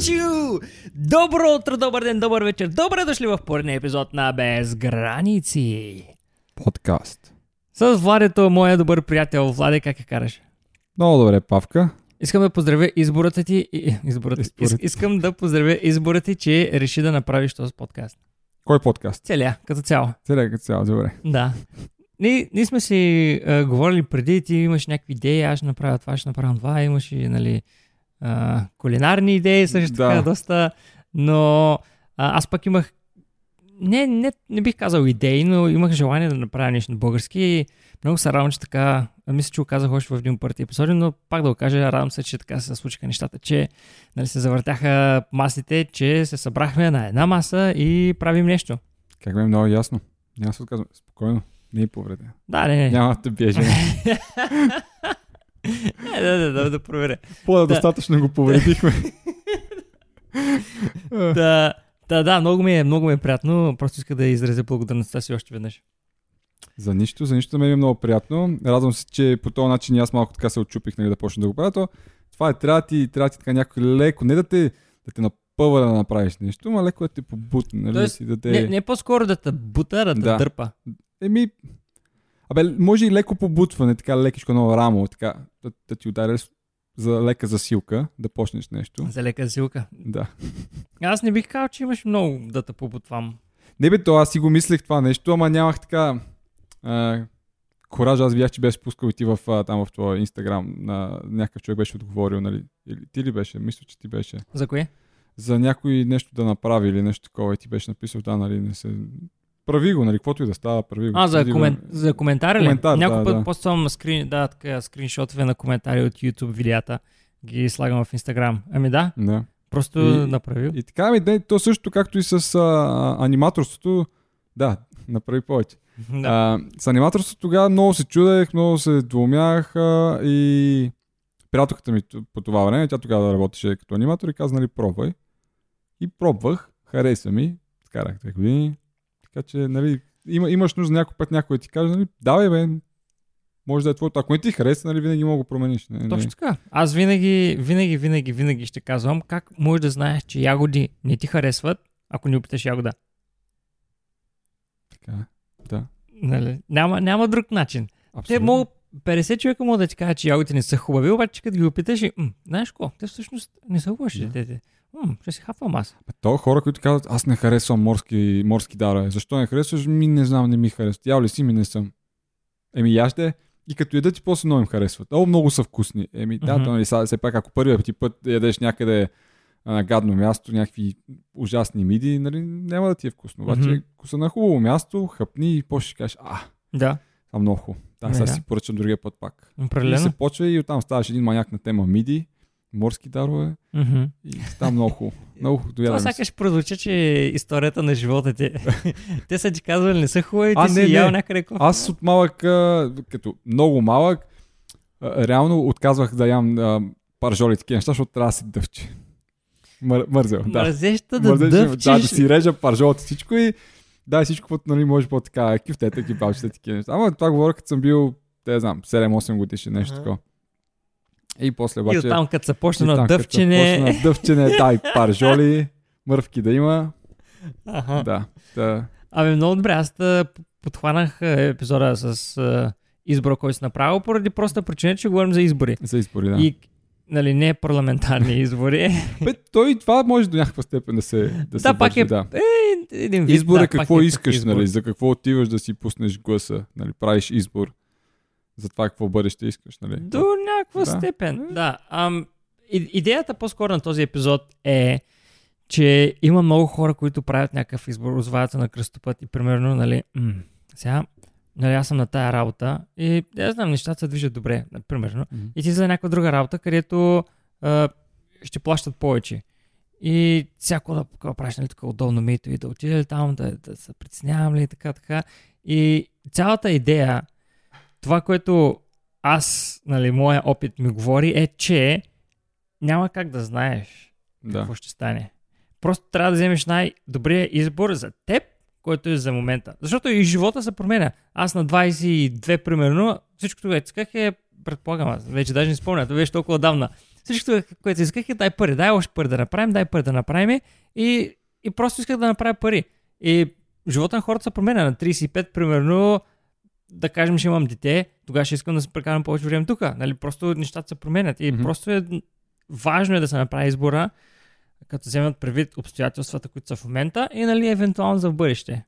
Чу! Добро утро, добър ден, добър вечер. Добре дошли в поредния епизод на Без граници. Подкаст. С Владето, моя добър приятел. Владе, как я караш? Много добре, Павка. Искам да поздравя избората ти. Избората. Из, Изборът. искам да поздравя избора ти, че реши да направиш този подкаст. Кой подкаст? Целия, като цяло. Целия като цяло, добре. Да. Ние, ние сме си а, говорили преди, ти имаш някакви идеи, аз ще направя това, ще направя това, имаш и нали, а, кулинарни идеи също Да. така доста, но а, аз пък имах не, не, не бих казал идеи, но имах желание да направя нещо на български и много се радвам, че така, мисля, че го казах още в един пърти епизоди, но пак да го кажа, радвам се, че така се случиха нещата, че нали, се завъртяха масите, че се събрахме на една маса и правим нещо. Как ме е много ясно. Няма се отказвам. Спокойно. Не е повреден. Да, не, не. Няма да жена. Е, да, да, да, да проверя. По-да Да. достатъчно го повредихме. Да, да, да, много ми е, много ми е приятно. Просто иска да изразя благодарността си още веднъж. За нищо, за нищо. Мен е много приятно. Радвам се, че по този начин аз малко така се отчупих нали, да почна да го правя. То, това е, трябва да ти, трябва да ти така някой леко, не да те, да те напъва да направиш нещо, но леко да те побутне, нали, Тоест, да ти даде... Не, не по-скоро да те бута, да те Да. дърпа. Еми, абе, може и леко побутване, така лекичко едно рамо, така, да, да ти ударя за лека засилка, да почнеш нещо. За лека силка. Да. Аз не бих казал, че имаш много да те побутвам. Не бе, то аз си го мислех това нещо, ама нямах така а, кораж. Аз видях, че беше пускал и ти в, а, там в твоя инстаграм. На, някакъв човек беше отговорил, нали? Или, ти ли беше? Мисля, че ти беше. За кое? За някой нещо да направи или нещо такова и ти беше написал, да, нали, не се... Прави го, нали, каквото и да става, прави го. А, за, комен... време. за коментари ли? Коментар, Някой да, път да. поствам скрин... да, така, скриншотове на коментари от YouTube видеята. Ги слагам в Инстаграм. Ами да, Да. просто И- направил. И така, ми, да, то също както и с а, аниматорството, да, направи повече. да. А, с аниматорството тогава много се чудех, много се двумях а, и приятелката ми по това време, тя тогава работеше като аниматор и каза, нали, пробвай. И пробвах, хареса ми, скарах две години. Така че, нали, има, имаш нужда някой път някой да ти каже, нали, давай бе, може да е твоето. Ако не ти хареса, нали, винаги мога да го промениш. Не, Точно не. така. Аз винаги, винаги, винаги, винаги ще казвам как можеш да знаеш, че ягоди не ти харесват, ако не опиташ ягода. Така, да. Нали? Няма, няма друг начин. Те Абсолютно. могат, 50 човека могат да ти кажат, че ягодите не са хубави, обаче като ги опиташ и, м, знаеш какво, те всъщност не са хубави. Да. Да. Те, м, ще си хапвам аз. Бе, То хора, които казват, аз не харесвам морски, морски дарове. Защо не харесваш? Ми не знам, не ми харесват. Ял ли си, ми не съм. Еми, яще. И като ядат, и после много им харесват. О, много са вкусни. Еми, да, Мгм. то, нали, сега, все пак, ако първият ти път ядеш някъде а, на гадно място, някакви ужасни миди, нали, няма да ти е вкусно. Обаче, Мгм. ако са на хубаво място, хъпни и после ще кажеш, а, Да, това много хубаво. Да, Не, сега да. си поръчам другия път пак. И определено. се почва и оттам ставаш един маняк на тема миди, морски дарове Мгм. и става много хубаво. Много. Това сякаш прозвуча, че историята на живота ти. те са ти казвали, не са хубави, А, ти не, си не. ял някъде какво. Аз от малък, като много малък, реално отказвах да ям паржоли и такива неща, защото трябва да си дъвче. Мър, мързел, да. Мързеща да Мързеше, дъвчиш. да, да си режа паржолата и всичко и да, всичко, което нали, може по-така, кифтета, кипалчета, такива неща. Ама това говоря, като съм бил, не знам, 7-8 годишен, нещо Ага. такова. И после И обаче... оттам, като се почне и на там, дъвчене. започна дъвчене, да, и паржоли, мървки да има. Аха. Да, да. Ами много добре, аз да подхванах е, епизода с е, избора, който си направил, поради проста причина, че говорим за избори. За избори, да. И нали, не парламентарни избори. Бе, той това може до някаква степен да се да, Да, се пак държи, е- да. Един вид, Избор е да, пак какво такъв искаш, избор. нали, за какво отиваш да си пуснеш гласа, нали, правиш избор за това какво бъдеще искаш, нали. До някаква Да. степен. Да. Ам, идеята по-скоро на този епизод е, че има много хора, които правят някакъв избор, озвават се на кръстопът и примерно, нали, м- сега, нали, аз съм на тая работа и я знам, нещата се движат добре, примерно. Мгм. И ти за някаква друга работа, където а, ще плащат повече. И всяко да да правиш нали, така удобно мито и да отиде ли там, да, да се притеснявам ли и така, така. И цялата идея, това, което аз, нали, моя опит ми говори е, че няма как да знаеш Да. какво ще стане. Просто трябва да вземеш най-добрия избор за теб, който е за момента. Защото и живота се променя. Аз на 22, примерно, всичко това исках е, предполагам, аз вече даже не спомня, това беше толкова давна. всичко, което исках е дай пари, дай още пари да направим, дай пари да направим и, и просто исках да направя пари. И живота на хората се променя на 35, примерно, да кажем, че имам дете, тогава ще искам да се прекарам повече време тук. Нали? Просто нещата се променят. И Мгм. просто е важно е да се направи избора, като вземат предвид обстоятелствата, които са в момента и нали, евентуално за в бъдеще.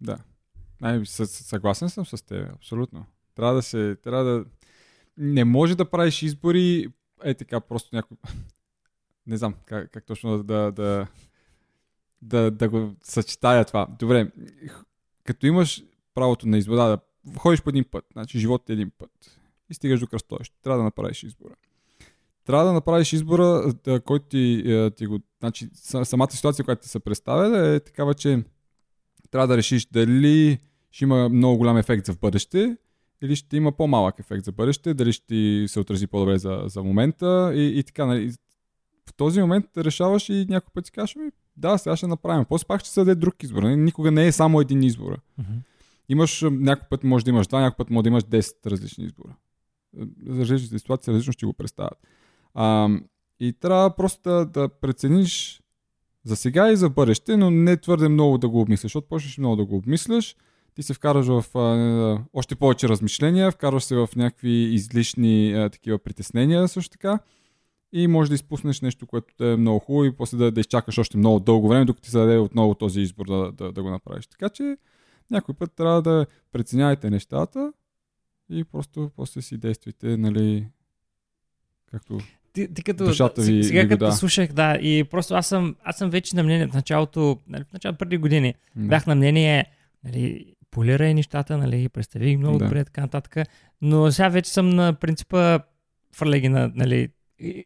Да. Ай, съгласен съм с теб, абсолютно. Трябва да се. Трябва да. Не може да правиш избори, е така, просто някой. Не знам как, как точно да, да, да, да, да го съчетая това. Добре, като имаш правото на избор, да, да ходиш по един път, значи живот е един път и стигаш до кръстовище, трябва да направиш избора. Трябва да направиш избора, да, който ти, ти го... Значи, са- самата ситуация, която ти се представя, е такава, че трябва да решиш дали ще има много голям ефект за в бъдеще или ще има по-малък ефект за бъдеще, дали ще се отрази по-добре за, за момента и, и така. Нали. В този момент решаваш и някой път си кажеш, «Ами, да, сега ще направим. После пак ще се даде друг избор. Нали. Никога не е само един избор. Имаш, а, някой път може да имаш два, някой път може да имаш 10 различни избора. За различните ситуации различно ще го представят. А, и трябва просто да, да прецениш за сега и за бъдеще, но не твърде много да го обмисляш, защото почнеш много да го обмисляш, ти се вкараш в а, още повече размишления, вкарваш се в някакви излишни а, такива притеснения също така и може да изпуснеш нещо, което е много хубаво и после да, да изчакаш още много дълго време, докато ти се даде отново този избор да, да, да го направиш. Така че някой път трябва да преценявайте нещата и просто после си действайте, нали, както Ти, ти като, Душата ви- сега ви като да. слушах, да, и просто аз съм, аз съм вече на мнение в началото, нали, в началото преди години, м, бях на мнение, нали, полирай нещата, нали, представи ги много Да. добре, така нататък, но сега вече съм на принципа хвърляй ги на, нали,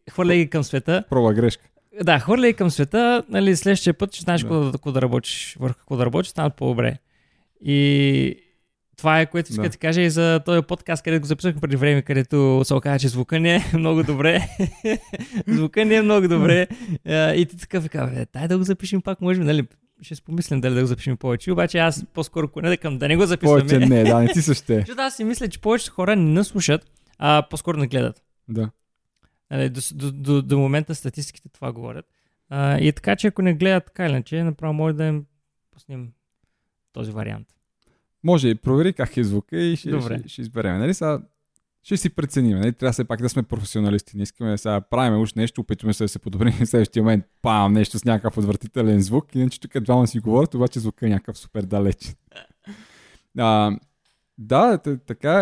хвърляй ги към света. проба грешка. Да, хвърляй към света, нали, следващия път ще знаеш Да. какво, да, какво да работиш, върху какво да работиш, станат по-добре. И това е което иска Да. да ти кажа и за този подкаст, където го записахме преди време, където се оказа, че звука не е много добре. звука не е много добре. И ти така вика, бе, дай да го запишем пак, може би, нали, ще спомислям дали да го запишем повече. Обаче аз по-скоро клоня към да не го записваме. Повече не, да, не ти се ще. Защото аз си мисля, че повечето хора не нас слушат, а по-скоро не гледат. Да. Нали, до, до, до, до момента статистиките това говорят. А, и така, че ако не гледат така иначе, направо може да им пуснем този вариант. Може и провери как е звука и ще, Добре. ще, ще изберем. Нали? Сега, ще си преценим. Нали? Трябва все пак да сме професионалисти. Не искаме сега да правим уж нещо, опитваме се да се подобрим в следващия момент. Пам, нещо с някакъв отвратителен звук. Иначе тук двама си говорят, обаче звука е някакъв супер далеч. А, да, т- така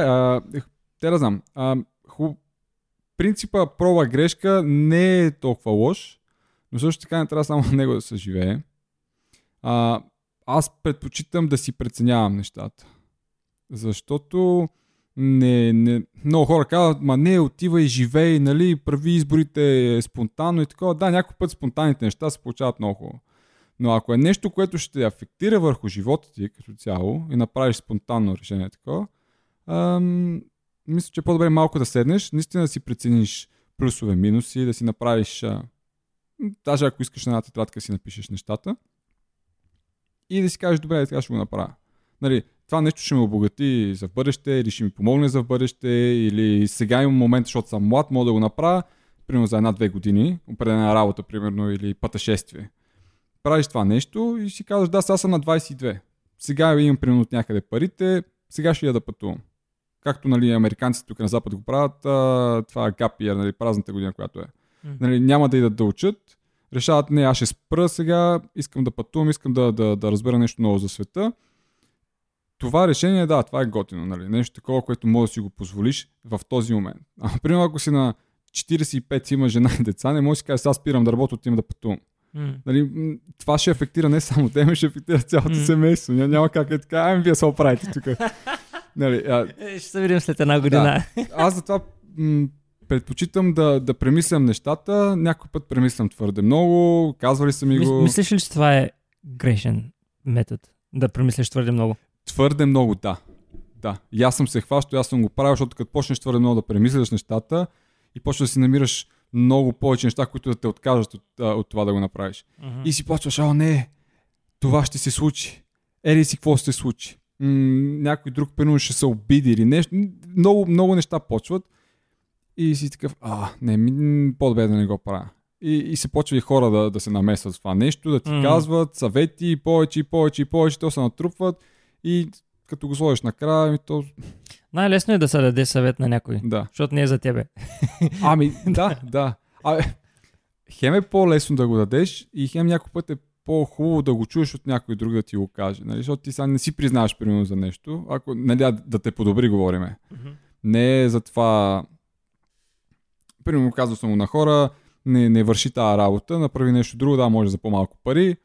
е. Те да знам. А, хуб... Принципа проба грешка не е толкова лош, но също така не трябва само на него да се живее. А, аз предпочитам да си преценявам нещата. Защото не, не, много хора казват, ма не, отивай, живей, нали, прави изборите спонтанно и такова. Да, някой път спонтанните неща се получават много хубаво. Но ако е нещо, което ще афектира върху живота ти като цяло и направиш спонтанно решение такова, ам, мисля, че е по-добре малко да седнеш, наистина да си прецениш плюсове, минуси, да си направиш, а, даже ако искаш на една тетрадка си напишеш нещата и да си кажеш, добре, така ще го направя. Нали, това нещо ще ме обогати за в бъдеще, или ще ми помогне за в бъдеще, или сега имам момент, защото съм млад, мога да го направя, примерно за една-две години, определена работа, примерно, или пътешествие. Правиш това нещо и си казваш, да, сега съм на 22. Сега имам примерно от някъде парите, сега ще я да пътувам. Както нали, американците тук на Запад го правят, а, това е гапия, нали, празната година, която е. Нали, няма да идат да учат, решават, не, аз ще спра сега, искам да пътувам, искам да, да, да разбера нещо ново за света. Това решение, да, това е готино, нали? нещо такова, което може да си го позволиш в този момент. А, примерно, ако си на 45 си има жена и деца, не можеш да си кажеш, аз спирам да работя, отивам да пътувам. М. Нали, това ще афектира не само те, но ще афектира цялото М. семейство. Няма, няма как е така, ами вие се оправите тук. нали, а, Е, Ще се видим след една година. аз затова м- предпочитам да, да премислям нещата. Някой път премислям твърде много, казвали са ми Мис, го мислиш ли, че това е грешен метод? Да премислиш твърде много. твърде много, да. Да. И аз съм се хващал, аз съм го правил, защото като почнеш твърде много да премисляш нещата и почваш да си намираш много повече неща, които да те откажат от, от това да го направиш. И си почваш, а не, това ще се случи. Ели си какво ще се случи. М- някой друг, примерно, ще се обиди или нещо. Много, много неща почват. И си такъв, а, не, ми, по-добре да не го правя. И, и се почва и хора да, да се намесват в това нещо, да ти mm. казват съвети, повече и повече и повече, то се натрупват и като го сложиш накрая, ми то, Най-лесно е да се даде съвет на някой, да. защото не е за тебе. Ами, да, да. А, хем е по-лесно да го дадеш и хем някой път е по-хубаво да го чуеш от някой друг да ти го каже. Нали? Защото ти сега не си признаваш примерно за нещо, ако нали, да, да те подобри, говориме. Не е за това... Примерно казвал съм на хора, не, не върши тази работа, направи нещо друго, да, може за по-малко пари,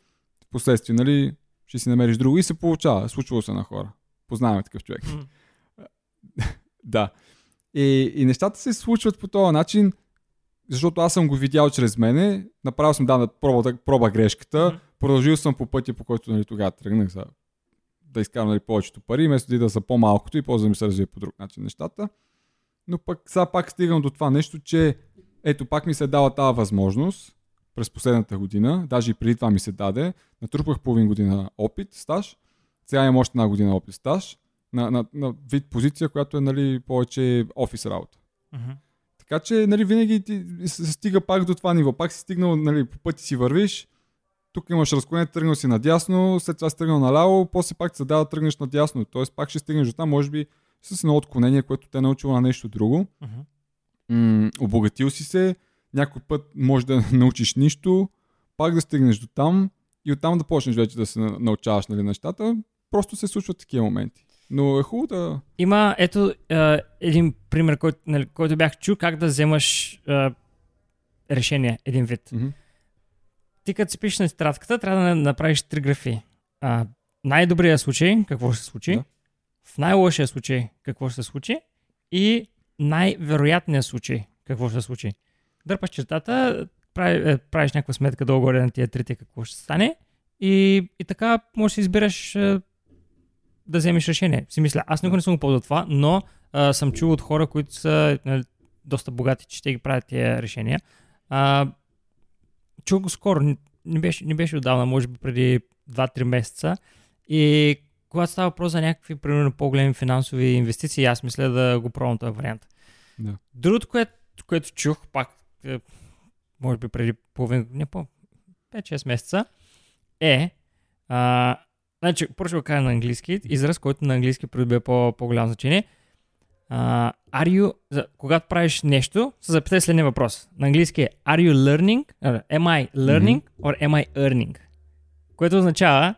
впоследствие, нали, ще си намериш друго и се получава. Случвало се на хора. Познаваме такъв човек. М. Да. И, и нещата се случват по този начин, защото аз съм го видял чрез мене, направил съм да, проба, проба грешката, Мгм. продължил съм по пътя, по който нали, тогава тръгнах за да изкарам нали, повечето пари, вместо да за по-малкото и после да ми се развие по друг начин нещата. Но пък сега пак стигам до това нещо, че ето пак ми се дава тази възможност през последната година, даже и преди това ми се даде, натрупах половин година опит, стаж, сега имам още една година опит стаж, на, на, на вид позиция, която е нали, повече офис работа. Мгм. Така че нали, винаги ти се стига пак до това ниво. Пак си стигнал, нали, по пъти си вървиш, тук имаш разклонение, тръгнал си надясно, след това си тръгнал наляво, после пак се дава да тръгнеш надясно. Тоест пак ще стигнеш до там, може би с едно отклонение, което те е научило на нещо друго. Мгм. М- обогатил си се, някой път може да научиш нищо, пак да стигнеш до там и оттам да почнеш вече да се на- научаваш нали, нещата. Просто се случват такива моменти. Но е хубаво да... Има, ето, а, един пример, който, нали, който бях чул, как да вземаш а, решение, един вид. Мгм. Ти като си пишеш на тетрадката, трябва да направиш три графи. А, най-добрият случай, какво ще се случи, Да. В най-лошия случай, какво ще се случи и най-вероятният случай, какво ще се случи. Дърпаш чертата, прави, е, правиш някаква сметка долу-горе на тия трите какво ще стане и, и така можеш да си избереш е, да вземеш решение. Си мисля, аз никога не съм го ползвал това, но а, съм чул от хора, които са нали, доста богати, че ще ги правят тия решения. А, чул го скоро, не, беше, не беше отдавна, може би преди 2-3 месеца. И когато става въпрос за някакви, примерно, по-големи финансови инвестиции, аз мисля да го пробвам този вариант. Да. Другото, което, което чух, пак, е, може би преди половин, не по 5-6 месеца, е, а, значи, първо ще го кажа на английски, израз, който на английски придобива по, по-голямо значение. А, are you, за, когато правиш нещо, се запитай следния въпрос. На английски е Are you learning? а, Am I learning or am I earning? Което означава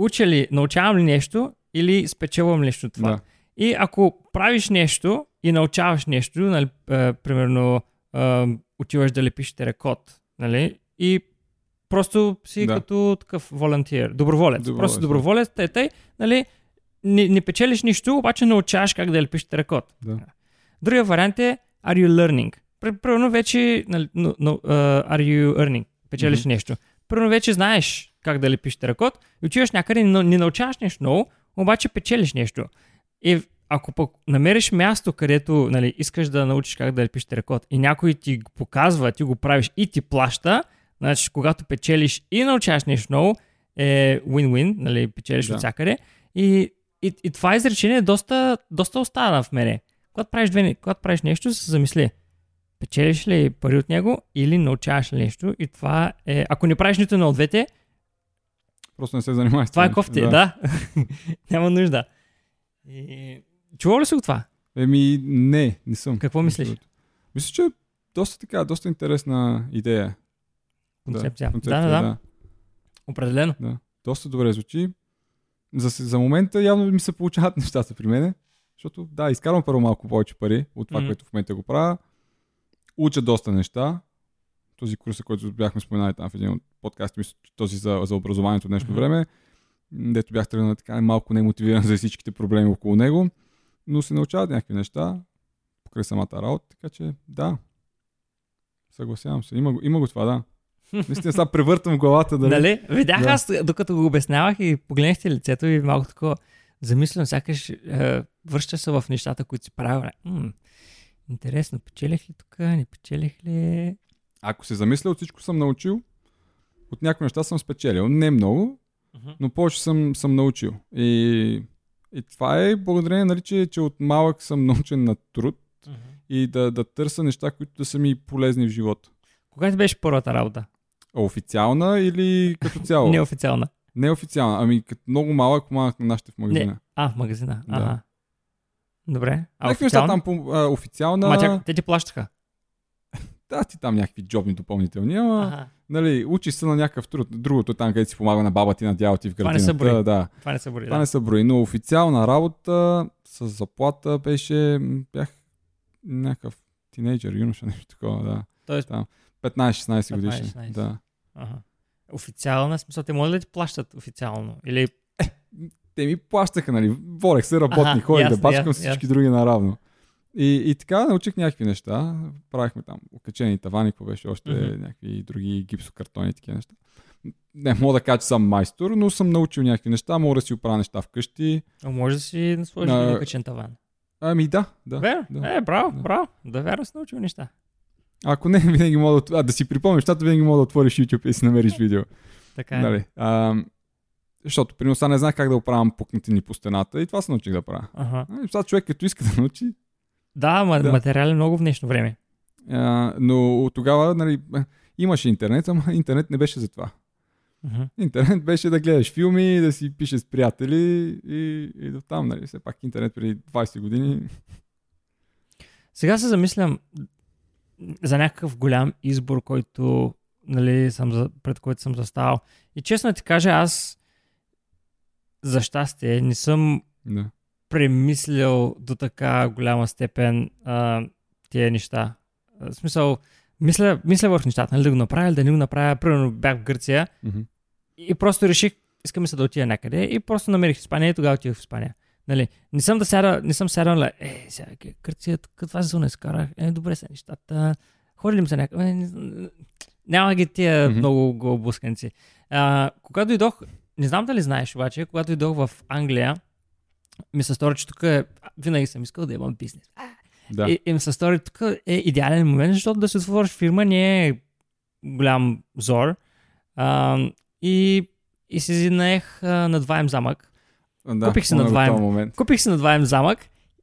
уча ли, научавам ли нещо или спечелвам нещо от това. Да. И ако правиш нещо и научаваш нещо, нали, е, примерно е, отиваш да лепиш теракот, нали, и просто си Да. като такъв волонтер, доброволец. Доброволец, просто доброволец, тъй, тъй, нали, не, не печелиш нищо, обаче научаваш как да лепиш теракот. Да. Другия вариант е Are you learning? Пр- Примерно вече нали, no, no, uh, Are you earning? Печелиш Мгм. нещо. Примерно вече знаеш как да лепиш теракот и отиваш някъде, но не научаваш нещо ново, обаче печелиш нещо. И ако пък намериш място, където нали, искаш да научиш как да лепиш теракот и някой ти го показва, ти го правиш и ти плаща, значи когато печелиш и научаваш нещо ново, е win-win, нали, печелиш Да. от всякъде. И, и, и това изречение доста, доста остана в мене. Когато правиш, две, когато правиш нещо, се замисли. Печелиш ли пари от него или научаваш ли нещо? И това е... Ако не правиш нито едно от двете, Просто не се занимаваш. с това е нещо. кофти. Да. да. Няма нужда. И... Чувал ли си го това? Еми, не, не съм. Какво мислиш? Мисля, че е доста така, доста интересна идея. Концепция. Да, концепция, да, да, да. Определено. да. Доста добре звучи. За, за момента явно ми се получават нещата при мене. Защото, да, изкарвам първо малко повече пари от това, Мгм. което в момента го правя. Уча доста неща. Този курс, който бяхме споменали там в един от подкастите, мисля, този за, за образованието днешно Мгм. време, дето бях тръгнал така малко немотивиран за всичките проблеми около него, но се научават някакви неща покрай самата работа, така че да, съгласявам се. Има, го- има го това, да. Наистина сега превъртам главата да... Нали? Видях Да. аз, докато го обяснявах и погледнахте лицето и малко такова замислено, сякаш е, връща се в нещата, които си правя. М- интересно, печелих ли тук, не печелих ли? Ако се замисля, от всичко съм научил. От някои неща съм спечелил. Не много, но повече съм, съм научил. И, и това е благодарение, нали, че, че от малък съм научен на труд и да, да търся неща, които да са ми полезни в живота. Кога ти беше първата работа? Официална или като цяло? Неофициална. Неофициална. Ами като много малък помагах на нашите в магазина. А, в магазина. Да. Ага. Добре. А Някакви неща официална? там по, а, официална. Ма тя, те ти плащаха. Да, ти там някакви джобни допълнителни, ама Ага. нали, учиш се на някакъв труд. Другото там, където си помага на баба ти на дядо ти в Това не градината. брои. Да, Това не се бори. това Да. не са брои. Но официална работа с заплата беше, бях някакъв тинейджър, юноша, нещо такова, да. Тоест, 15-16 годишен. 15-16. Да. ага. Официална, смисъл, те могат ли да ти плащат официално? Или Те ми плащаха, нали, волех се, работни, ходих да бачкам ясно, всички ясно. други наравно. И, и така научих някакви неща. Правихме там окачени тавани, какво беше още Мгм. някакви други гипсокартони, такива неща. Не мога да кажа, че съм майстор, но съм научил някакви неща. Мога да си оправя неща вкъщи. а може да си сложиш на качен таван? Ами да, да. Верно? да. Е, браво, Да. браво. Да, верно си научил неща. Ако не, винаги мога да, а, да си припомниш нещата, винаги мога да отвориш YouTube и да си намериш видео. Така е. Нали? А, защото, примерно, сега не знаех как да оправям пукнатини по стената и това се научих да правя. Ага. А, и сега човек, като иска да научи, Да, ма, Да. материал е много в днешно време. А, но от тогава нали, а, имаше интернет, ама интернет не беше за това. Мгм. Интернет беше да гледаш филми, да си пишеш с приятели и, и до там, нали. Все пак интернет преди 20 години. Сега се замислям за някакъв голям избор, който нали, съм пред който съм заставал. И честно ти кажа, аз за щастие не съм Да. Премислял до така голяма степен а, тия неща. В смисъл, мисля, мисля върху нещата, нали да го направя или да не го направя. Примерно бях в Гърция Мгм. и просто реших, искам се да отида някъде и просто намерих Испания и тогава отидох в Испания. Нали, не съм да сяда, не съм сядал, нали, е, сега, ке- Гърция, тук това сезон е е, добре са нещата, ходили ли се някъде, е, няма ги тия Мгм. много глобусканци. А, когато дойдох, не знам дали знаеш обаче, когато дойдох в Англия, ми се стори, че тук е, винаги съм искал да имам бизнес. Да. И, и ми се стори, тук е идеален момент, защото да си отвориш фирма не е голям зор. А, и, и си наех а, надваем замък. да, купих надваем. този момент. Купих си надваем замък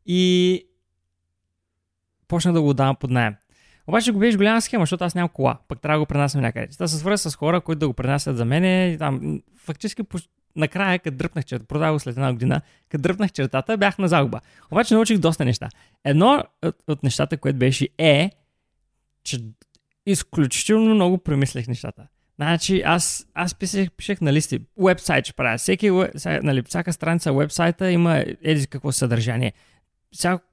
и почнах да го давам под найем. Обаче го беше голяма схема, защото аз нямам кола, пък трябва да го пренасям някъде. Да се свърза с хора, които да го пренасят за мене. И там, фактически, накрая, като дръпнах чертата, продах го след една година, като дръпнах чертата, бях на загуба. Обаче научих доста неща. Едно от, от нещата, което беше е, че изключително много премислех нещата. Значи аз, аз писах, пишех на листи. Уебсайт ще правя. Всеки, нали, всяка страница вебсайта има еди какво съдържание.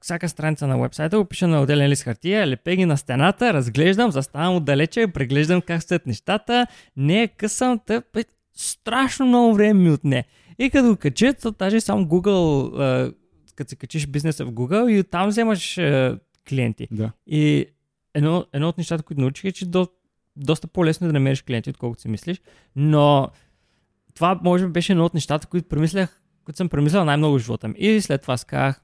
Всяка, страница на вебсайта го пиша на отделен лист хартия, лепе ги на стената, разглеждам, заставам отдалече, преглеждам как стоят нещата, не я късам, тъп, е, страшно много време ми отне. И като го кача, то даже само Google, а, като се качиш бизнеса в Google и оттам вземаш а, клиенти. Да. И едно, едно от нещата, които научих е, че до, доста по-лесно е да намериш клиенти, отколкото си мислиш. Но това може би беше едно от нещата, които премислях, които съм премислял най-много в живота ми. И след това си казах,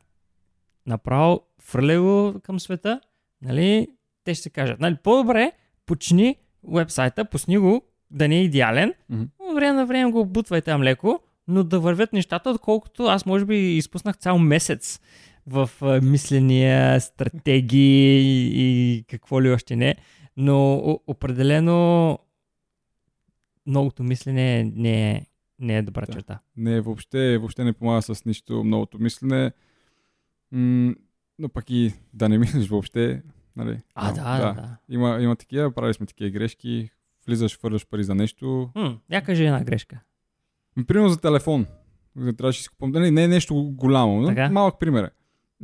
направо фърля го към света, нали, те ще се кажат, нали, по-добре почни вебсайта, пусни го, да не е идеален, Мгм. От време на време го бутвай там леко, но да вървят нещата, отколкото аз може би изпуснах цял месец в мисления, стратегии и, какво ли още не. Но определено многото мислене не е, не е добра Да. черта. Не, въобще, въобще не помага с нищо многото мислене. М- но пък и да не мислиш въобще. Нали? А, да, да. да. Има, има такива, правили сме такива грешки. Влизаш, хвърляш пари за нещо. М, я кажи една грешка. М, Примерно за телефон. Трябваше да си купувам. Нали, не е нещо голямо, но Така. малък пример. е.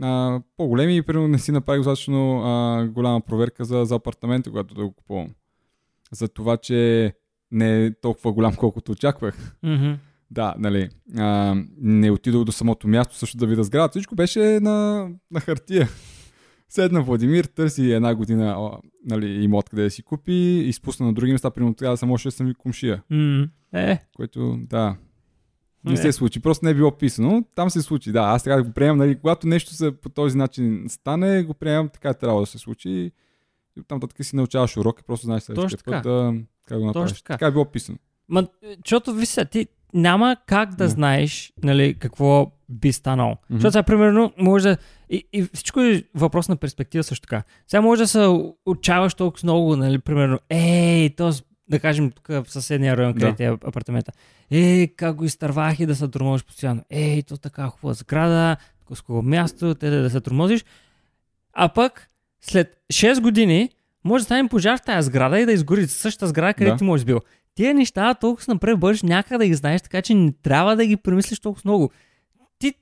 А, по-големи, примерно не си направих достатъчно а, голяма проверка за, за апартамента, когато да го купувам. За това, че не е толкова голям, колкото очаквах. Мгм. Да, нали. А, не отидох до самото място също да видя сграда. Всичко беше на, на хартия. Седна Владимир, търси една година а, нали, имот къде да си купи, изпусна на други места, примерно тогава да съм още да съм и комшия. М, Е, Което, да, не Е. се случи. Просто не е било писано. Там се случи. Да, аз така го приемам. Нали, когато нещо се, по този начин стане, го приемам така трябва да се случи. И оттам нататък си научаваш урок и просто знаеш следващия Точно път да, как го направиш. така. така е било писано. Ма, защото ви се, ти няма как да Да. знаеш нали, какво би станало. Мгм. Защото сега, примерно, може да И, и всичко е въпрос на перспектива също така. Сега може да се отчаваш толкова много, нали, примерно, ей, то, да кажем, тук в съседния район, Да. където е апартамента. Ей, как го изтървах и да се тормозиш постоянно. Ей, то така хубава сграда, с хубаво място, те да, да се тормозиш. А пък, след 6 години, може да стане пожар в тази сграда и да изгори същата сграда, където Да. ти можеш бил. Тия неща толкова напред бърш, някъде да ги знаеш, така че не трябва да ги премислиш толкова много. Ти,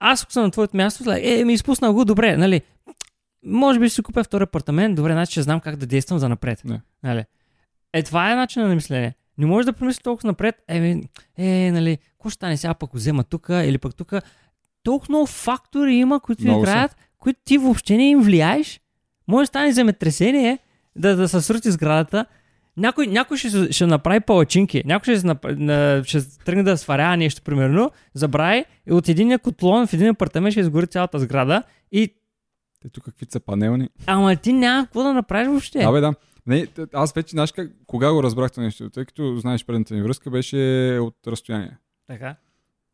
аз ако съм на твоето място, е, ми изпуснал го, добре, нали? Може би ще си купя втори апартамент, добре, значи ще знам как да действам за напред. Не. Нали? Е, това е начинът на мислене. Не можеш да помислиш толкова напред, еми, е, нали, какво ще стане сега, пък го взема тук или пък тук. Толкова много фактори има, които Много са. играят, които ти въобще не им влияеш. Може да стане земетресение, да, да се срути сградата, някой, някой ще, ще направи палачинки, някой ще, на, ще тръгне да сварява нещо, примерно, забрави и от един котлон в един апартамент ще изгори цялата сграда и Те тук какви са панелни. ама ти няма какво да направиш въобще. Абе, да. Не, аз вече, знаеш как, кога го разбрах това нещо, тъй като, знаеш, предната ни връзка беше от разстояние. Така.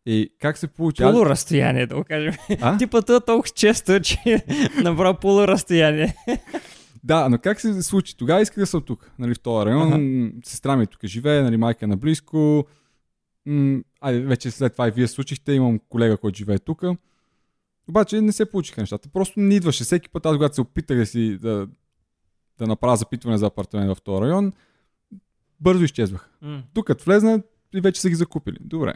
И как се получи? Аз- Полуразстояние, да го кажем. А? Ти пътува толкова често, че направо полуразстояние. Да, но как се случи? Тогава исках да съм тук, нали, в този район. Ага. Сестра ми тук живее, нали, майка е наблизко. М- айде, вече след това и вие случихте, имам колега, който живее тук. Обаче не се получиха нещата. Просто не идваше. Всеки път, аз когато се опитах да си да, да направя запитване за апартамент в този район, бързо изчезвах. Тук като влезна и вече са ги закупили. Добре.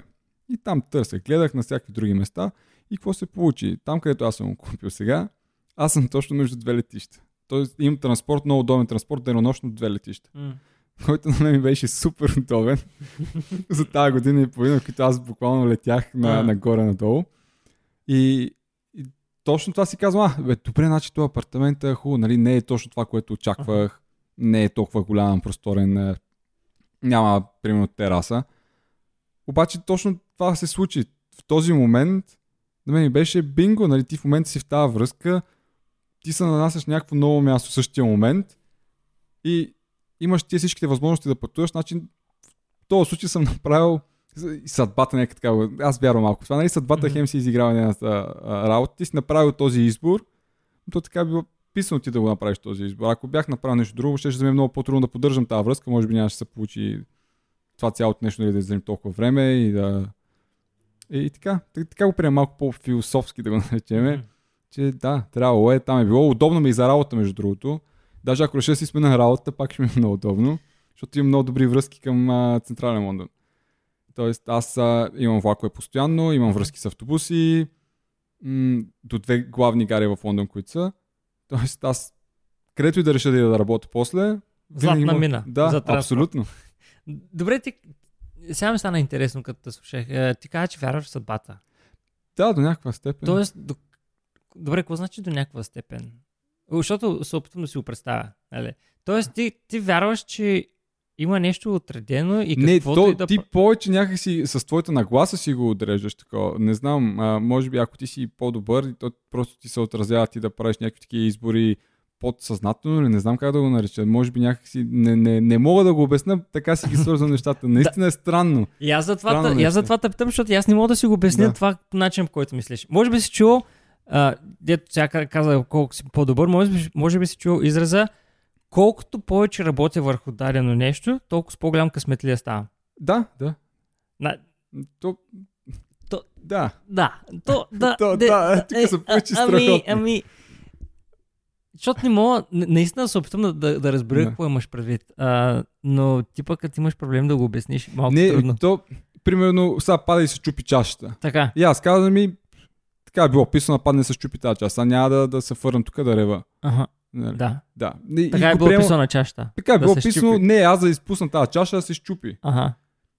И там търсех, гледах на всякакви други места и какво се получи. Там, където аз съм го купил сега, аз съм точно между две летища. Тоест имам транспорт, много удобен транспорт, денонощно две летища, М. който на мен беше супер удобен за тази година и половина, като аз буквално летях на, А. нагоре-надолу. И, и точно това си казвам, а, бе, добре, значи този апартамент е хубаво, нали, не е точно това, което очаквах, не е толкова голям, просторен, е, няма, примерно, тераса. Обаче точно това се случи. В този момент на мен беше бинго, нали, ти в момента си в тази връзка, ти се нанасяш някакво ново място в същия момент и имаш ти всичките възможности да пътуваш, значи в този случай съм направил и съдбата, нека така, аз вярвам малко това, нали, съдбата Мгм. хем си изиграва едната а, работа, ти си направил този избор, то така било писано ти да го направиш този избор. Ако бях направил нещо друго, ще ще ми е много по-трудно да поддържам тази връзка, може би нямаше да се получи това цялото нещо нали, да вземем толкова време и да... И така, така, така го приема малко по-философски да го наречем, М. че да, трябвало е, там е било удобно ми и за работа между другото. Даже ако реша да си смена работа, пак ще ми е много удобно, защото имам много добри връзки към а, Централен Лондон. Тоест аз а, имам влакове постоянно, имам връзки с автобуси, м- до две главни гари в Лондон, които са. Тоест аз, където и да реша да, да работя после, Златна мога- мина. Да, за транспорт. абсолютно. Добре, ти... Сега ми стана интересно, като те слушах. Е, Ти каза, че вярваш в съдбата. Да, до някаква степен. Тоест, до... добре, какво значи до някаква степен? Защото се опитвам да си го представя. Нали? Тоест, ти, ти вярваш, че има нещо отредено и не, то, и да... ти повече някакси с твоята нагласа си го отреждаш такова. Не знам, а, може би ако ти си по-добър, то просто ти се отразява ти да правиш някакви такива избори подсъзнателно или не знам как да го нареча. Може би някакси не, не, не мога да го обясня, така си ги свързвам нещата. Наистина е странно. И аз затова, Странно та, и нещо. аз затова те питам, защото аз не мога да си го обясня Да. това начин, по който мислиш. Може би си чул, а, дето сега ка- каза колко си по-добър, може би, може би си чул израза колкото повече работя върху дадено нещо, толкова с по-голям късметлия ставам. Да, да. На, То... То- Да. да, то, да, То- де- да, тук е, са повече а- Ами, ами, защото не мога, наистина се опитвам да, да, да разбера Да. какво имаш предвид. А, но ти пък като имаш проблем да го обясниш, малко Не, трудно. то, примерно, сега пада и се чупи чашата. Така, И аз казвам ми, така е било писано, падне се чупи тази чаша. Сега няма да, да се фърнам тук да рева. ага, Нали? да. да. И, Така и е било приемам- писано на чашата. Така е Да било писано, щупи. не, аз да изпусна тази чаша, да се щупи. Ага.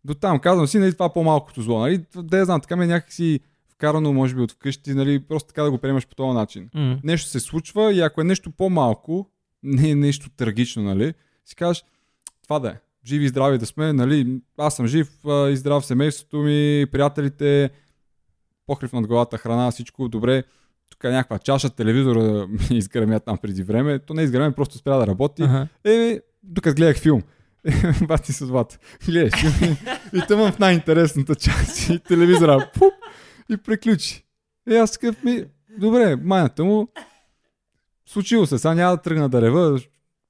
До там казвам си, нали, това е по-малкото зло. Нали? Да я знам, така ми е някакси вкарано, може би, от вкъщи, нали, просто така да го приемаш по този начин. М. Нещо се случва и ако е нещо по-малко, не е нещо трагично, нали, си кажеш, това да е. Живи и здрави да сме, нали, аз съм жив а, и здрав семейството ми, приятелите, покрив над главата, храна, всичко добре. Тук е някаква чаша, телевизора ми изгърмя там преди време. То не изгърмя, просто спря да работи. Ага. Е, докато гледах филм. Бати с злата. Гледаш филм и, и тъмън в най-интересната част и телевизора. Пуп, и приключи. И аз такъв ми... добре, майната му, случило се, сега няма да тръгна да рева,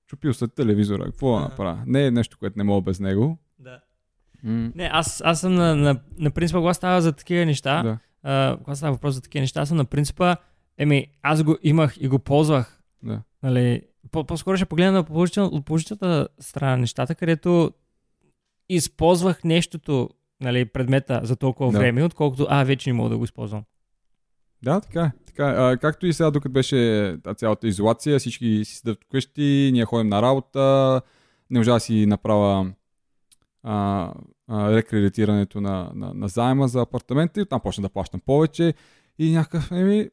чупил се телевизора, какво да направя? Не е нещо, което не мога без него. Да. М, Не, аз, аз съм на, на, на принципа, когато става за такива неща, Да, а, когато става въпрос за такива неща, аз съм на принципа, еми, аз го имах и го ползвах. да. Нали, по- по-скоро ще погледна на положител, от положителната страна на нещата, където използвах нещото, нали, предмета за толкова Да. време, отколкото, а, вече не мога да го използвам. Да, така е. Така е. А, както и сега, докато беше та цялата изолация, всички си седят вкъщи, ние ходим на работа, не можа да си направя а, рекредитирането на, на, на заема за апартамента и оттам почна да плащам повече и някакъв, еми,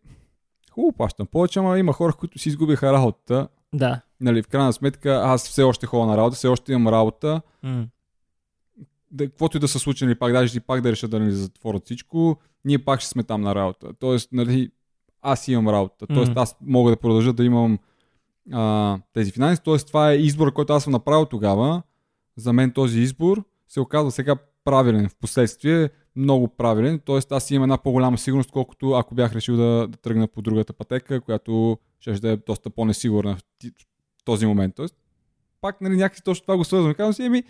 хубаво плащам повече, ама има хора, които си изгубиха работата. Да. Нали, в крайна сметка, аз все още ходя на работа, все още имам работа, М. да, каквото и да се случи, нали, пак даже и пак да реша да ни затворят всичко, ние пак ще сме там на работа. Тоест, нали, аз имам работа. Тоест, аз мога да продължа да имам а, тези финанси. Тоест, това е избор, който аз съм направил тогава. За мен този избор се оказва сега правилен. В последствие много правилен. Тоест, аз имам една по-голяма сигурност, колкото ако бях решил да, да тръгна по другата пътека, която ще да е доста по-несигурна в този момент. Тоест, пак нали, някакси точно това го свързвам. Казвам си, еми,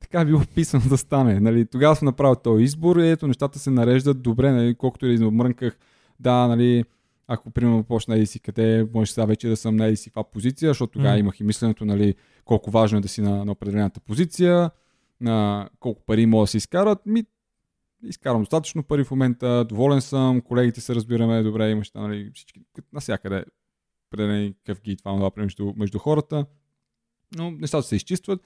така било вписано да стане. Нали, тогава съм направил този избор и ето нещата се нареждат добре, нали, колкото и да измрънках. Да, нали, ако примерно почна еди си къде, може сега вече да съм на еди си каква позиция, защото тогава Мгм. имах и мисленето, нали, колко важно е да си на, на определената позиция, на колко пари могат да се изкарат. Ми, изкарвам достатъчно пари в момента, доволен съм, колегите се разбираме добре, имаш нали, всички, като навсякъде определени къвги и това, това между, между хората. Но нещата се изчистват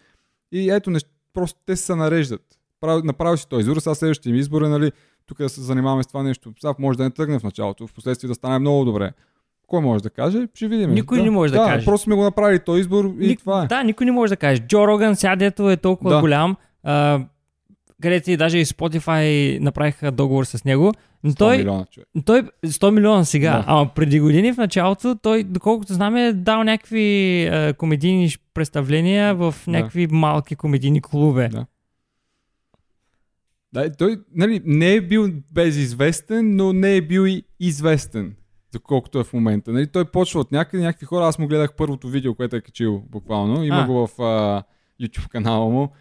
и ето, нещ... просто те се нареждат. Прав... Си този избор, сега следващия ми избор е, нали, тук да се занимаваме с това нещо. Сега може да не тръгне в началото, в последствие да стане много добре. Кой може да каже? Ще видим. Никой не може да каже. Просто сме го направили този избор и Ник- това е. Да, никой не може да каже. Джо Роган, сега дето е толкова Да. голям, а, където и даже и Spotify направиха договор с него, но 100 той, милиона човек. той 100 милиона сега, Да. ама преди години в началото той, доколкото знам, е дал някакви а, комедийни представления в Да. някакви малки комедийни клубе. Да. Да, той нали, не е бил безизвестен, но не е бил и известен, доколкото е в момента. Нали, той почва от някъде, някакви хора, аз му гледах първото видео, което е качил буквално, има А. го в а, YouTube канала му.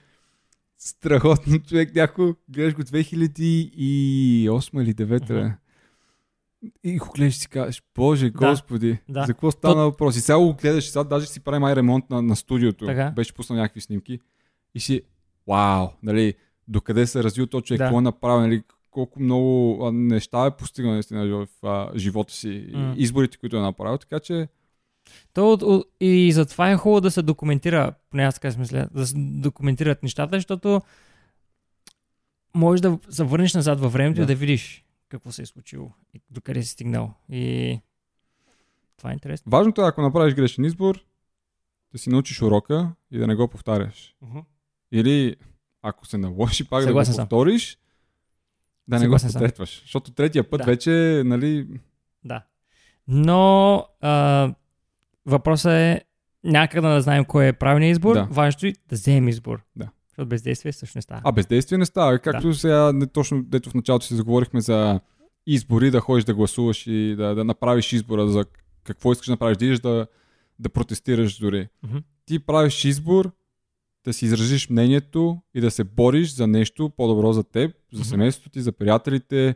Страхотно човек, някой гледаш го 2008 или 2009 Мгм. и го гледаш и си казваш, Боже, Да. Господи, Да. за какво стана въпрос? И сега го гледаш, сега даже си прави май ремонт на, на студиото. Така. Беше пуснал някакви снимки. И си, вау, нали, докъде се развил този човек, Да. какво е направил, нали, колко много неща е постигнал наистина в а, живота си, и изборите, които е направил, така че То, и затова е хубаво да се документира, поне аз така мисля, да се документират нещата, защото можеш да се върнеш назад във времето Да. и да видиш какво се е случило и докъде си стигнал. И това е интересно. важното е, ако направиш грешен избор, да си научиш урока и да не го повтаряш. Или ако се наложи пак Съгласен да го съм. Да не го потретваш. Защото третия път Да. вече, нали, Да. Но а, въпросът е някак да знаем кой е правилният избор. Да. Важното е да вземем избор. Да. Защото бездействие също не става. А бездействие не става. Както сега, не точно дето в началото си заговорихме за избори, да ходиш да гласуваш и да, да направиш избора за какво искаш да направиш, да идеш да, да протестираш дори. Мгм. Ти правиш избор да си изразиш мнението и да се бориш за нещо по-добро за теб, за семейството ти, за приятелите,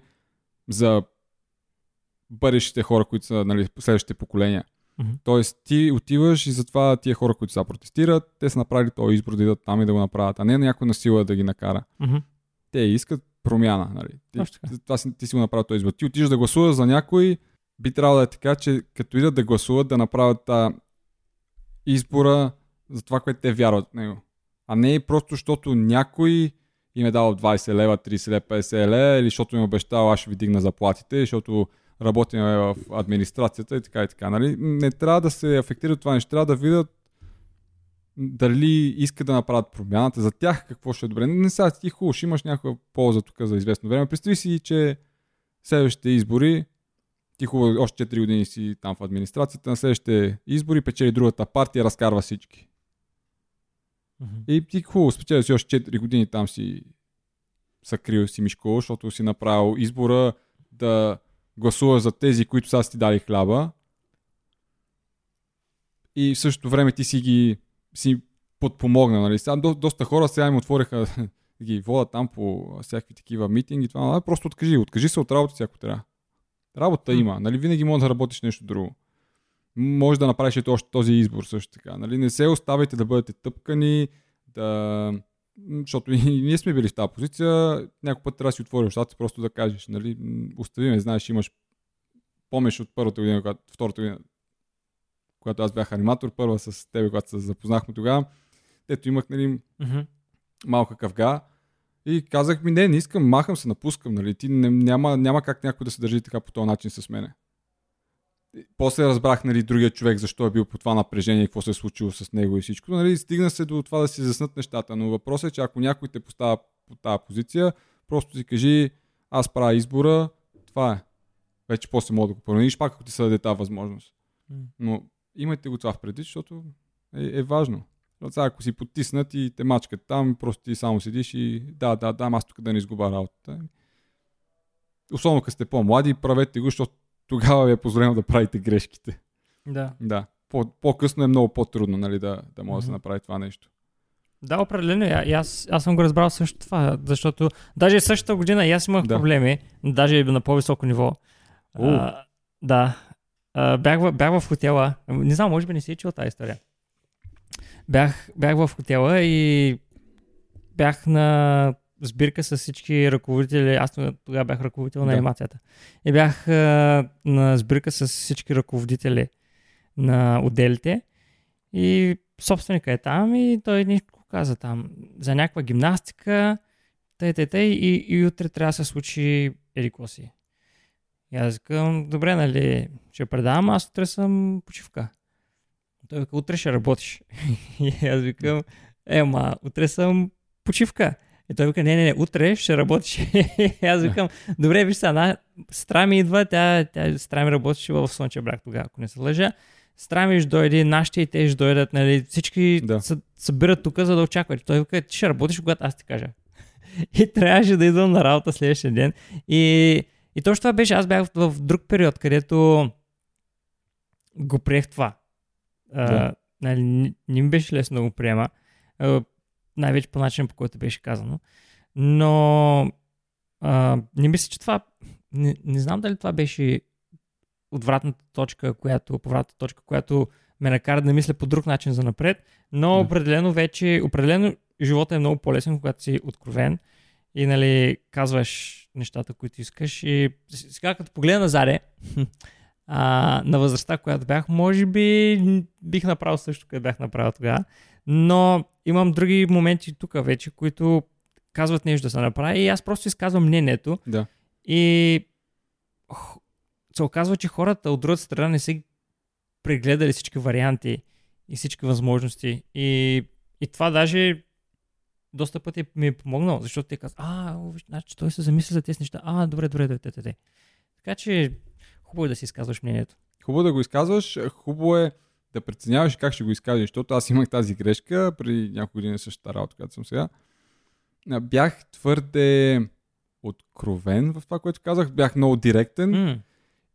за бъдещите хора, които са нали, следващите поколения. Мгм. Тоест ти отиваш и затова тия хора, които са протестират, те са направили този избор да идат там и да го направят, а не някой на сила да ги накара. Мгм. Те искат промяна. Нали? Ти, това си, ти си го направил този избор. Ти отиваш да гласуваш за някой, би трябвало да е така, че като идат да гласуват, да направят та избора за това, което те вярват в него. А не и просто, защото някой им е дал 20 лева, 30 лева, 50 лева, или защото им е обещал, аз ще ви дигна заплатите, защото работим в администрацията и така и така. Нали? Не трябва да се афектира това нещо, трябва да видят дали искат да направят промяната за тях, какво ще е добре. Не сега ти хубаво, ще имаш някаква полза тук за известно време. Представи си, че следващите избори, ти хубаво, още 4 години си там в администрацията, на следващите избори печели другата партия, разкарва всички. Мгм. И ти хубаво, спечели си още 4 години там си съкрил си Мишко, защото си направил избора да гласуваш за тези, които сега си ти дали хляба. И в същото време ти си ги си подпомогна. Нали? Сега, до, доста хора сега им отвориха ги водят там по всякакви такива митинги. Това, нали? Просто откажи. Откажи се от работа ако трябва. Работа има. Нали? Винаги може да работиш нещо друго. Може да направиш ето още този избор също така. Нали? Не се оставайте да бъдете тъпкани, да... Защото и ние сме били в тази позиция. Някой път трябва да си отвориш устата, просто да кажеш, нали, остави ме, знаеш, имаш помниш от първата година, когато, втората година, когато аз бях аниматор, първа с теб, когато се запознахме тогава, ето имах нали, малка кавга и казах ми, не, не искам, махам се, напускам, нали, ти не, няма, няма как някой да се държи така по този начин с мене. После разбрах, нали, другия човек защо е бил по това напрежение, какво се е случило с него и всичко. Нали, стигна се до това да си заснат нещата, но въпросът е, че ако някой те поставя по тази позиция, просто си кажи, аз правя избора, това е. Вече после мога да го промениш, пак ако ти се даде тази възможност. Но имайте го това в предвид, защото е, е важно. Защото сега, ако си потиснат и те мачкат там, просто ти само седиш и да, да, да, аз тук да не изгуба работата. Особено като сте по-млади, правете го, защото тогава ви е позволено да правите грешките. Да. Да. По- по-късно е много по-трудно нали, да, да може да се направи това нещо. Да, определено. И, аз, аз съм го разбрал също това, защото даже същата година и аз имах Да. проблеми, даже на по-високо ниво. О. А, да. А, бях, в- бях в хотела. Не знам, може би не си е чул тази история. Бях, бях в хотела и бях на сбирка с всички ръководители. Аз тогава бях ръководител на анимацията. И бях а, на сбирка с всички ръководители на отделите. И собственика е там и той нещо каза там за някаква гимнастика, тъй, тъй, тъй, и, и утре трябва да се случи елико си. И аз викам, добре, нали, ще предавам, аз утре съм почивка. Той вика, утре ще работиш. и аз викам, е, ма, утре съм почивка. И той вика, не, не, не, утре ще работиш. аз викам, добре, виж сега, сестра ми идва, тя, тя сестра ми работеше в Слънчев брак тогава, ако не се лъжа. Сестра ми ще дойде, нашите и те ще дойдат, нали, всички Да. се събират тук, за да очакват. Той вика, ти ще работиш, когато аз ти кажа. И трябваше да идвам на работа следващия ден. И, и точно това беше. Аз бях в, в друг период, където го приех това. А, Да. нали, не, не ми беше лесно да го приема. А, най-вече по начин, по който беше казано. Но а, не мисля, че това... Не, не знам дали това беше отвратната точка, която, повратната точка, която ме накара да мисля по друг начин за напред, но Да. определено вече, определено живота е много по-лесен, когато си откровен и нали, казваш нещата, които искаш. И сега като погледна назаде, а, на възрастта, която бях, може би бих направил също, като бях направил тогава. Но имам други моменти тук вече, които казват нещо да се направи и аз просто изказвам мнението. Да. И се оказва, че хората от другата страна не са прегледали всички варианти и всички възможности. И, и това даже доста пъти ми е помогнало, защото те казват, а, значи той се замисля за тези неща. А, добре, добре, добре, добре. Така че хубаво е да си изказваш мнението. Хубаво да го изказваш, хубаво е да преценяваш как ще го изкажеш, защото аз имах тази грешка при няколко години същата работа, която съм сега. Бях твърде откровен в това, което казах, бях много директен М,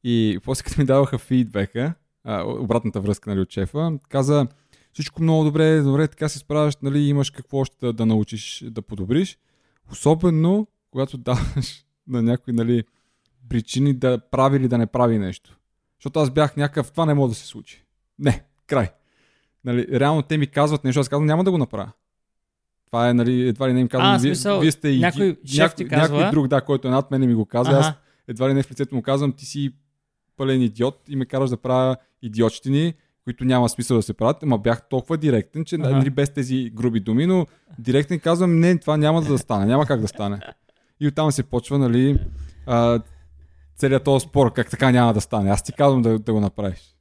и после като ми даваха фидбека, а, обратната връзка нали, от шефа, каза всичко много добре, добре, така се справяш, нали, имаш какво още да, да научиш да подобриш. Особено, когато даваш на някой нали, причини да прави или да не прави нещо. Защото аз бях някакъв, това не може да се случи. Не, край. Нали, реално те ми казват нещо, аз казвам, няма да го направя. Това е, нали, едва ли не им казвам, А, вие, смисъл, вие сте и някой шеф ти казва- някой друг, да, който е над мене ми го казва, аз Аха. едва ли не в лицето му казвам, ти си пълен идиот и ме караш да правя идиотщини, които няма смисъл да се правят, ама бях толкова директен, че Аха. нали, без тези груби думи, но директен казвам, не, това няма да стане, няма как да стане. И оттам се почва, нали, а, целият този спор, как така няма да стане. Аз ти казвам да, да го направиш.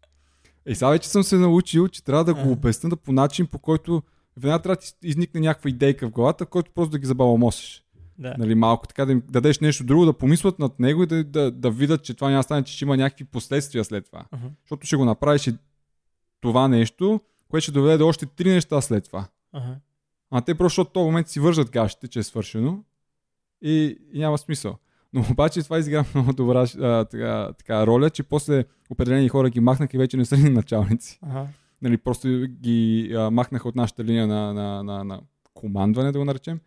И сега вече съм се научил, че трябва да го обясня да по начин, по който веднага трябва да изникне някаква идейка в главата, който просто да ги забаламосиш. Да. Нали, малко така да им дадеш нещо друго, да помислят над него и да, да, да видят, че това няма стане, че ще има някакви последствия след това. Аха. Защото ще го направиш и това нещо, което ще доведе до още три неща след това. Аха. А те просто, в този момент си вържат гащите, че е свършено и, и няма смисъл. Но обаче това изигра много добра а, така, така, роля, че после определени хора ги махнаха и вече не са ни началници. Ага. Нали, просто ги а, махнаха от нашата линия на, на, на, на командване, да го наречем.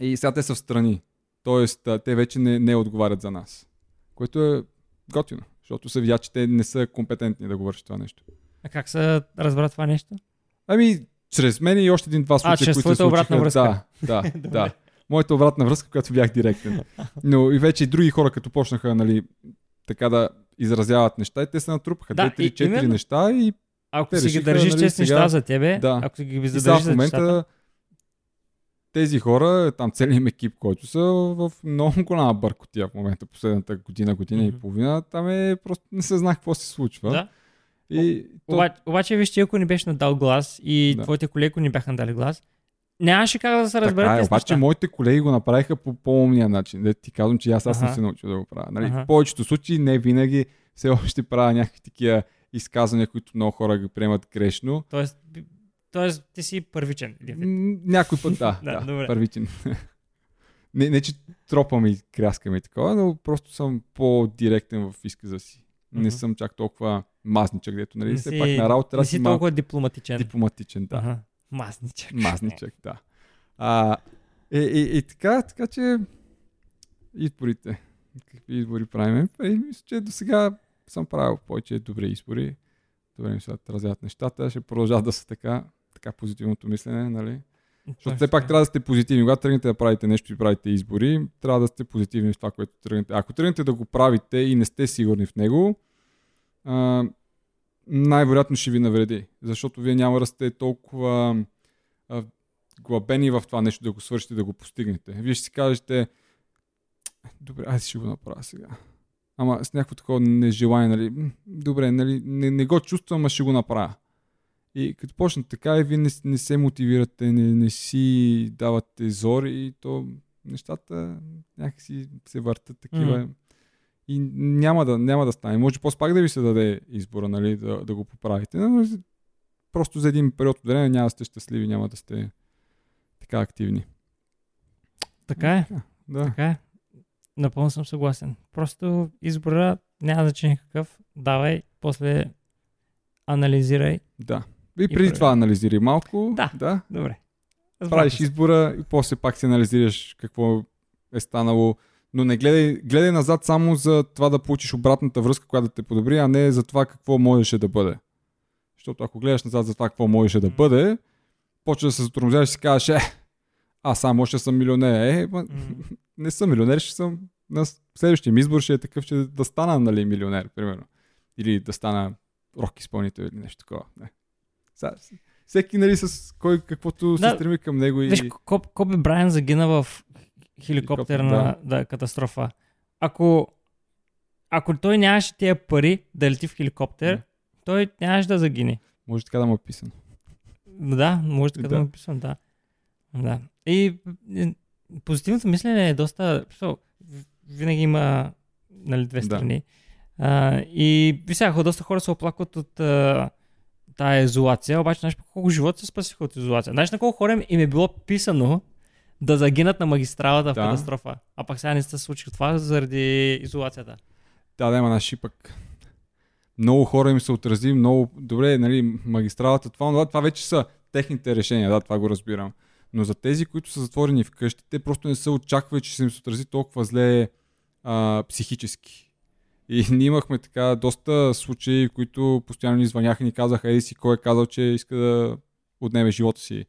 И сега те са в страни. Тоест, а, те вече не, не отговарят за нас. Което е готино, защото се видя, че те не са компетентни да го вършат това нещо. А как се разбра това нещо? Ами, чрез мен и още един-два случая, които се твоята обратна случиха. връзка. Да, да, да. Моята обратна връзка, която бях директен. Но и вече и други хора, като почнаха, нали, така да изразяват неща, и те се натрупаха. Да, Да, и 3-4 именно. неща и, Ако си ги държиш нали, честни сега- неща за тебе, Да. ако си ги и сега задържиш в за момента нещата, тези хора, там целият екип, който са в много голяма бъркотия в момента, последната година, година Мгм. и половина, там е просто не се знае какво се случва. да. И то, Обаче, обаче виж, че ако не беше надал глас и Да. твоите колеги, не бяха надали глас, нямаше как да се разберат така е, обаче неща. моите колеги го направиха по по-умния начин. Да ти казвам, че аз, аз съм се научил да го правя. Нали? Аха. В повечето случаи не винаги все още правя някакви такива изказвания, които много хора ги приемат грешно. Тоест, тоест, ти си първичен. Някой път да, Да, да, добре. първичен. не, не, че тропам и кряскам и такова, но просто съм по-директен в изказа си. Не съм чак толкова мазничък, дето, нали? Не Все пак на работа Не си толкова дипломатичен. дипломатичен, да. Ага. Мазничък. Мазничък, да. А, и, и, и така, така че изборите. Какви избори правим? Е, мисля, че до сега съм правил повече добри избори. Добре ми се отразяват нещата. Ще продължат да са така, така позитивното мислене, нали? Защото все пак трябва да сте позитивни. Когато тръгнете да правите нещо и правите избори, трябва да сте позитивни в това, което тръгнете. Ако тръгнете да го правите и не сте сигурни в него, а, най-вероятно ще ви навреди. Защото вие няма да сте толкова а, глабени в това нещо да го свършите, да го постигнете. Вие ще си кажете, добре, аз ще го направя сега. Ама с някакво такова нежелание, нали, «М, добре, нали, не, не го чувствам, а ще го направя. И като почнете така, и вие не, не се мотивирате, не, не си давате зор и то нещата някакси се въртат такива. Мгм. И няма да, няма да стане. Може после пак да ви се даде избора, нали, да, да го поправите, но просто за един период от време няма да сте щастливи, няма да сте така активни. Така е. Да. Така е. Напълно съм съгласен. Просто избора няма значение какъв. Давай, после анализирай. Да. И преди прави. това анализири малко. Да. да. Добре. Правиш се. избора и после пак си анализираш какво е станало. Но не гледай, гледай назад само за това да получиш обратната връзка, която да те подобри, а не за това какво можеше да бъде. Защото ако гледаш назад за това какво можеше да бъде, почва да се затормозяваш и си кажеш, е, аз само ще съм милионер. Е, ма, не съм милионер, ще съм на следващия ми избор ще е такъв, че да стана нали, милионер, примерно. Или да стана рок изпълнител или нещо такова. Не. Сега, всеки, нали, с кой каквото Да. се стреми към него и... Коб, Коби Брайан загина в хеликоптерна да. да, катастрофа. Ако, ако той нямаше тия пари да лети в хеликоптер, Да. той нямаше да загине. Може така да му е писано. Да, може така да, Да. да му писам, да. да. И е, позитивното мислене е доста... Винаги има нали, две Да. страни. А, и сега доста хора се оплакват от а, тая изолация, обаче знаеш колко живот се спасиха от изолация. Знаеш на колко хора им е било писано да загинат на магистралата в Да. катастрофа. А пак сега не се случи това заради изолацията. Да, да, има на шипък. Много хора им се отрази, много добре, нали, магистралата, това, това, това вече са техните решения, да, това го разбирам. Но за тези, които са затворени вкъщи, те просто не са очаквали, че ще им се отрази толкова зле а, психически. И ние имахме така доста случаи, в които постоянно ни звъняха и ни казаха, ей си, кой е казал, че иска да отнеме живота си.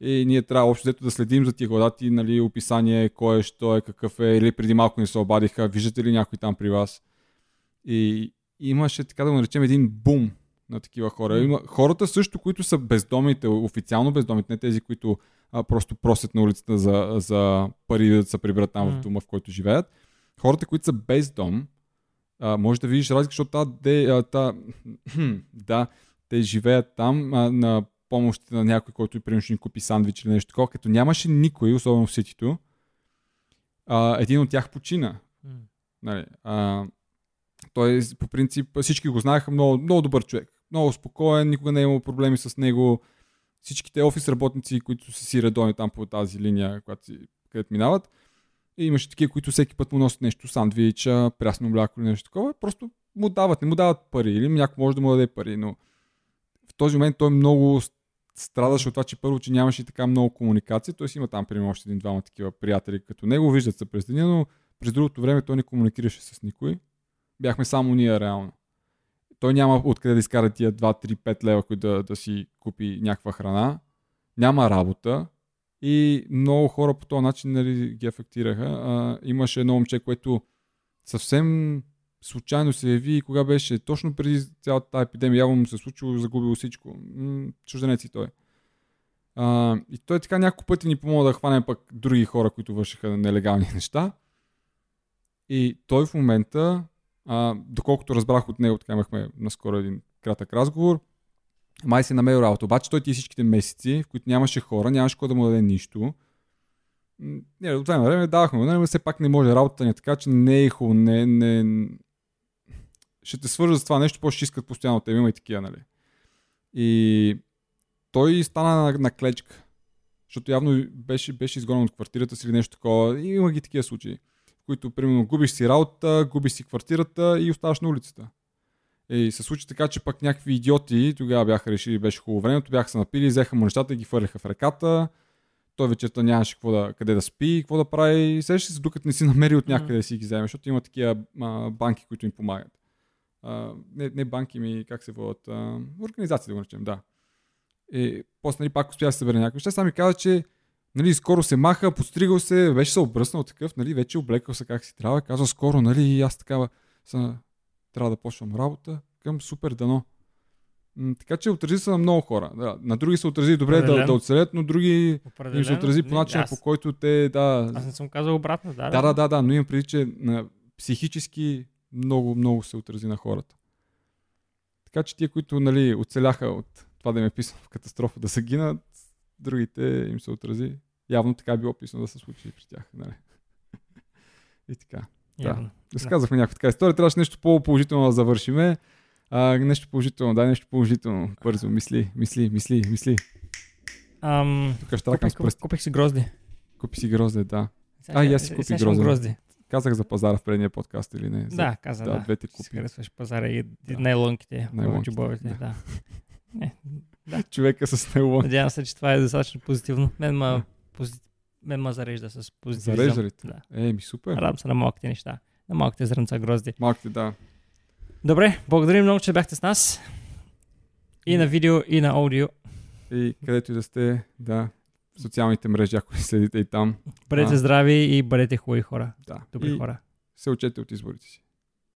И ние трябва общо взето да следим за тия гладати, нали, описание, кой е, що е, какъв е, или преди малко ни се обадиха, виждате ли някой там при вас. И имаше, така да го наречем, един бум на такива хора. Има хората също, които са бездомните, официално бездомните, не тези, които а, просто просят на улицата за, за пари да се приберат там М. в дома, в който живеят. Хората, които са без дом, а, може да видиш разлика, защото та, де, а, та, да, те живеят там а, на помощите на някой, който примерно ще ни купи сандвич или нещо такова, като нямаше никой, особено в ситито, а, един от тях почина. Нали, а, той по принцип всички го знаеха, много, много добър човек. Много спокоен, никога не е имал проблеми с него. Всичките офис работници, които са си редовни там по тази линия, която си, където минават, И имаше такива, които всеки път му носят нещо, сандвича, прясно мляко или нещо такова. Просто му дават, не му дават пари или някой може да му даде пари, но в този момент той много страдаше от това, че първо, че нямаше така много комуникация. Той си има там, примерно, още един-двама такива приятели като него, виждат се през деня, но през другото време той не комуникираше с никой. Бяхме само ние реално. Той няма откъде да изкара тия 2-3-5 лева, които да, да си купи някаква храна. Няма работа. И много хора по този начин нали, ги афектираха. А, имаше едно момче, което съвсем случайно се яви, кога беше точно преди цялата тази епидемия, явно му се случило, загубило всичко. Чужденец и той. А, и той така няколко пъти ни помогна да хванем пък други хора, които вършиха нелегални неща. И той в момента, а, доколкото разбрах от него, така имахме наскоро един кратък разговор, май се намерил работа. Обаче той ти всичките месеци, в които нямаше хора, нямаше кой да му даде нищо. Не, от време на време давахме, но все пак не може работата ни, е така че не е хубаво, не, не, ще те свържат с това нещо, по ще искат постоянно те, има и такива, нали. И той стана на, на клечка, защото явно беше, беше изгонен от квартирата си или нещо такова. И има ги такива случаи, в които, примерно, губиш си работа, губиш си квартирата и оставаш на улицата. И се случи така, че пък някакви идиоти тогава бяха решили, беше хубаво времето, бяха се напили, взеха му нещата и ги фърляха в реката. Той вечерта нямаше какво да, къде да спи, какво да прави. Сеща се, докато не си намери от някъде да си ги вземе, защото има такива а, банки, които им помагат. А, не, не банки ми, как се водят, а, организации да го наречем, да. И после нали, пак успя да се събере някакви неща. Сам ми каза, че нали, скоро се маха, подстригал се, беше се обръснал такъв, нали, вече облекал се как си трябва. Казва скоро, нали, аз такава са, трябва да почвам работа към супер дано. М, така че отрази се на много хора. Да. На други се отрази добре да, да оцелят, но други им се отрази по Не, начина, аз, по който те, да, аз не съм казал обратно, да. да, да, да, да, но имам преди, че на психически много, много се отрази на хората. Така че тия, които нали, оцеляха от това да им е писано в катастрофа да се гинат, другите им се отрази. Явно така е било писано да се случи при тях. Нали? И така. Явно. Разказахме някаква така история. Трябваше нещо по-положително да завършиме. А, нещо положително, дай нещо положително. Бързо, мисли, мисли, мисли, мисли. Ам, Тук ще купих, купих си грозди. Купи си грозде, да. Сега А, и аз си купих имам грозде. Казах за пазара в предния подкаст или не? За- Да, каза, да, да. двете Си купи. харесваш пазара и, Да. най-лонките, Най-лонките, чубовете, да. да. Не, Човека с него. надявам се, че това е достатъчно позитивно. Мен ма, Да. пози... Мен ма зарежда с позитивизъм. Зарежда ли? Да. Е, ми супер. Радвам се на малките неща. На малките зрънца грозди. Малките, да. Добре, благодарим много, че бяхте с нас. И на видео, и на аудио. И където и да сте, да, социалните мрежи, ако не следите и там, Бъдете А. здрави и бъдете хубави хора. да. Добри и хора. се учете от изборите си.